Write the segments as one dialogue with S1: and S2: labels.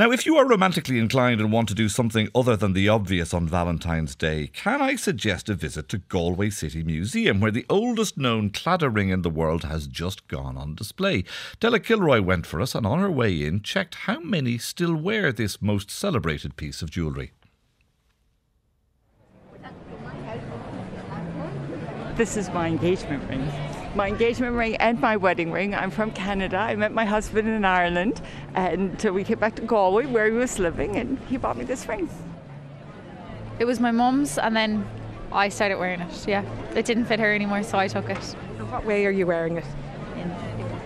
S1: Now, if you are romantically inclined and want to do something other than the obvious on Valentine's Day, can I suggest a visit to Galway City Museum, where the oldest known claddagh ring in the world has just gone on display? Della Kilroy went for us and on her way in checked how many still wear this most celebrated piece of jewellery.
S2: This is my engagement ring. My engagement ring and my wedding ring. I'm from Canada. I met my husband in Ireland, and we came back to Galway where he was living, and he bought me this ring.
S3: It was my mum's, and then I started wearing it. Yeah, it didn't fit her anymore, so I took it.
S4: So what way are you wearing it?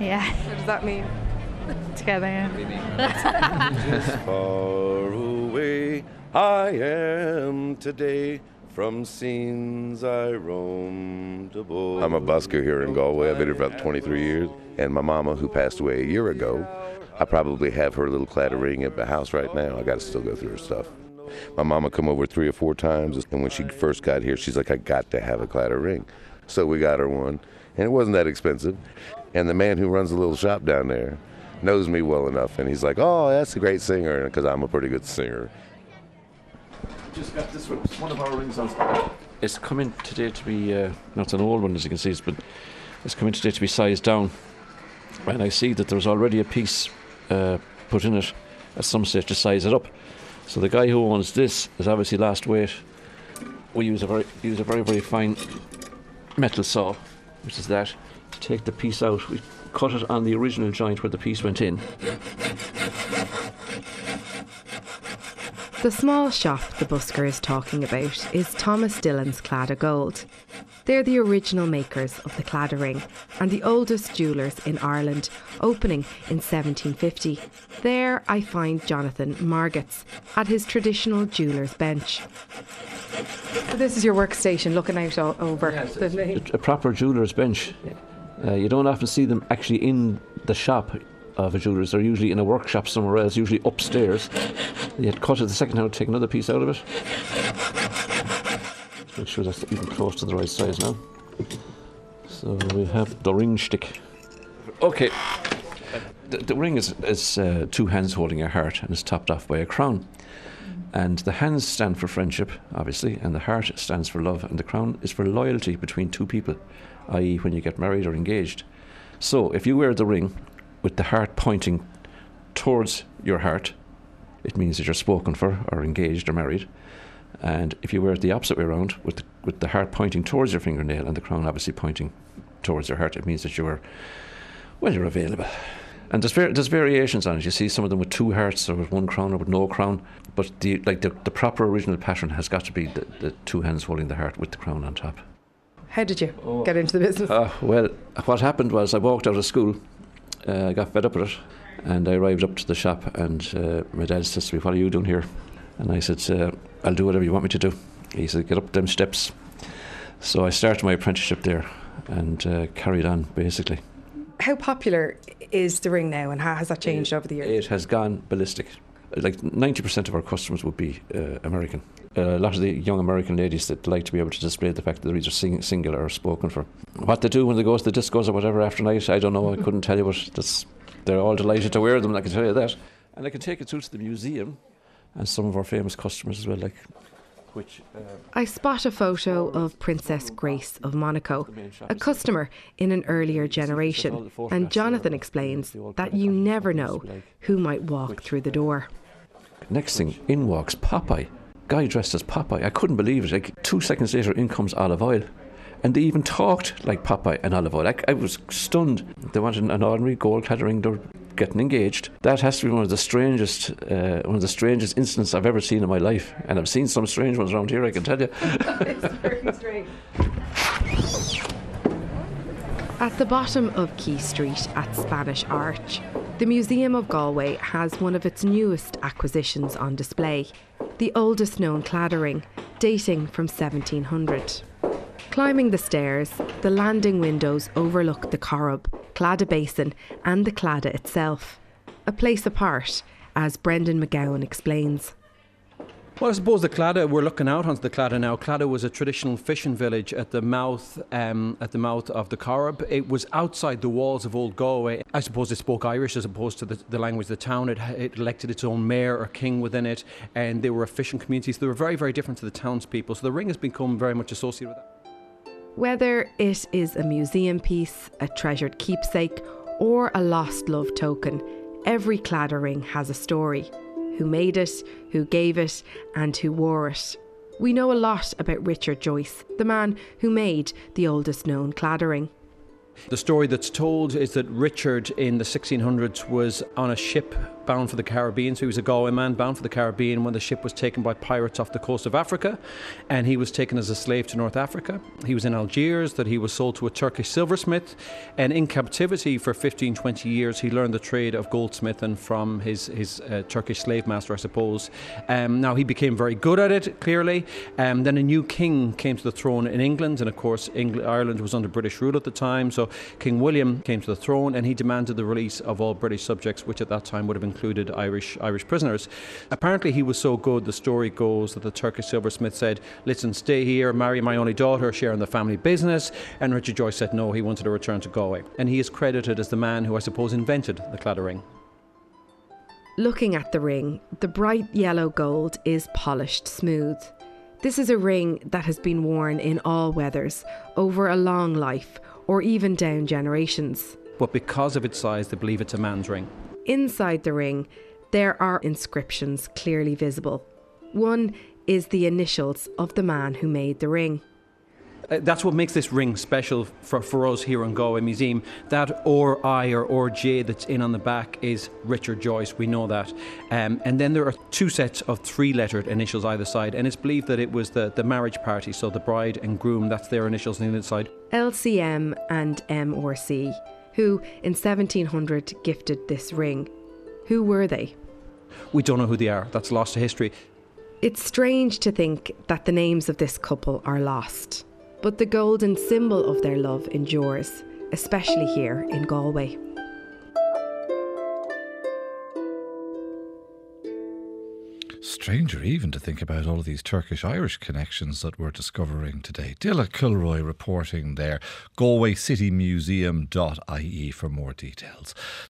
S3: Yeah.
S4: What does that mean?
S3: Together. Yeah.
S5: far away I am today. From scenes I roamed above. I'm a busker here in Galway. I've been here for about 23 years. And my mama, who passed away a year ago, I probably have her little claddagh ring at the house right now. I got to still go through her stuff. My mama come over three or four times, and when she first got here, she's like, I got to have a clatter ring. So we got her one, and it wasn't that expensive. And the man who runs the little shop down there knows me well enough, and he's like, oh, that's a great singer, because I'm a pretty good singer
S6: just got this one. It's one of our rings on. It's coming today to be uh, not an old one as you can see, but it's coming today to be sized down. And I see that there's already a piece uh, put in it at some stage to size it up. So the guy who owns this is obviously last weight. We use a very use a very very fine metal saw, which is that. To take the piece out, we cut it on the original joint where the piece went in.
S7: The small shop the busker is talking about is Thomas Dillon's Claddagh Gold. They're the original makers of the Claddagh ring and the oldest jewellers in Ireland, opening in 1750. There I find Jonathan Margetts at his traditional jeweller's bench.
S4: So this is your workstation looking out o- over
S6: Yes,
S4: the
S6: it's a, a proper jeweller's bench. Uh, you don't often see them actually in the shop of a jeweller's. They're usually in a workshop somewhere else, usually upstairs. You had cut it the second time, take another piece out of it. Let's make sure that's even close to the right size now. So we have the ring stick. Okay. The, the ring is, is uh, two hands holding a heart and is topped off by a crown. And the hands stand for friendship, obviously, and the heart stands for love, and the crown is for loyalty between two people, i.e., when you get married or engaged. So if you wear the ring with the heart pointing towards your heart, it means that you're spoken for or engaged or married. And if you wear it the opposite way around, with the, with the heart pointing towards your fingernail and the crown obviously pointing towards your heart, it means that you're, well, you're available. And there's, var- there's variations on it. You see some of them with two hearts or with one crown or with no crown. But the, like the, the proper original pattern has got to be the, the two hands holding the heart with the crown on top.
S4: How did you get into the business?
S6: Uh, well, what happened was I walked out of school, uh, got fed up with it, and I arrived up to the shop, and uh, my dad says to me, "What are you doing here?" And I said, uh, "I'll do whatever you want me to do." He said, "Get up them steps." So I started my apprenticeship there, and uh, carried on basically.
S4: How popular is the ring now, and how has that changed over the years?
S6: It has gone ballistic. Like 90% of our customers would be uh, American. Uh, a lot of the young American ladies that like to be able to display the fact that they're either sing- single or spoken for. What they do when they go to the discos or whatever after night, I don't know. I couldn't tell you, but that's, they're all delighted to wear them. I can tell you that. And I can take it through to the museum and some of our famous customers as well, like which. Uh,
S7: I spot a photo of Princess Grace of Monaco, a customer in an earlier generation, and Jonathan explains that you never know who might walk through the door.
S6: Next thing, in walks Popeye. Guy dressed as Popeye. I couldn't believe it. Like two seconds later, in comes Olive Oyl. And they even talked like Popeye and Olive Oyl. I, I was stunned. They wanted an ordinary gold clad ring. They're getting engaged. That has to be one of the strangest, uh, one of the strangest incidents I've ever seen in my life. And I've seen some strange ones around here. I can tell you.
S4: it's very strange.
S7: At the bottom of Quay Street at Spanish Arch, the Museum of Galway has one of its newest acquisitions on display the oldest known claddagh ring, dating from 1700. Climbing the stairs, the landing windows overlook the Corrib, Claddagh Basin, and the Claddagh itself. A place apart, as Brendan McGowan explains.
S8: Well, I suppose the Claddagh, we're looking out onto the Claddagh now. Claddagh was a traditional fishing village at the mouth um, at the mouth of the Corrib. It was outside the walls of Old Galway. I suppose it spoke Irish as opposed to the, the language of the town. It, it, elected its own mayor or king within it, and they were a fishing community. So they were very, very different to the townspeople. So the ring has become very much associated with that.
S7: Whether it is a museum piece, a treasured keepsake, or a lost love token, every Claddagh ring has a story who made it, who gave it, and who wore it. We know a lot about Richard Joyce, the man who made the oldest known Claddagh ring.
S8: The story that's told is that Richard in the 1600s was on a ship bound for the Caribbean. So he was a Galway man bound for the Caribbean when the ship was taken by pirates off the coast of Africa. And he was taken as a slave to North Africa. He was in Algiers, that he was sold to a Turkish silversmith. And in captivity for 15, 20 years, he learned the trade of goldsmithing from his, his uh, Turkish slave master, I suppose. Um, now, he became very good at it, clearly. Um, then a new king came to the throne in England. And of course, Ireland was under British rule at the time. So King William came to the throne and he demanded the release of all British subjects, which at that time would have included Irish Irish prisoners. Apparently, he was so good. The story goes that the Turkish silversmith said, "Listen, stay here, marry my only daughter, share in the family business." And Richard Joyce said no. He wanted to return to Galway, and he is credited as the man who I suppose invented the Claddagh ring.
S7: Looking at the ring, the bright yellow gold is polished smooth. This is a ring that has been worn in all weathers over a long life or even down generations.
S8: But because of its size, they believe it's a man's ring.
S7: Inside the ring, there are inscriptions clearly visible. One is the initials of the man who made the ring.
S8: Uh, that's what makes this ring special for, for us here in Galway Museum. That or I or or J that's in on the back is Richard Joyce. We know that. Um, and then there are two sets of three-lettered initials either side, and it's believed that it was the, the marriage party, so the bride and groom. That's their initials on the inside.
S7: LCM and MRC, who in 1700 gifted this ring. Who were they?
S8: We don't know who they are. That's lost to history.
S7: It's strange to think that the names of this couple are lost but the golden symbol of their love endures, especially here in Galway.
S1: Stranger even to think about all of these Turkish Irish connections that we're discovering today. Dilla Kilroy reporting there. GalwayCityMuseum.ie for more details.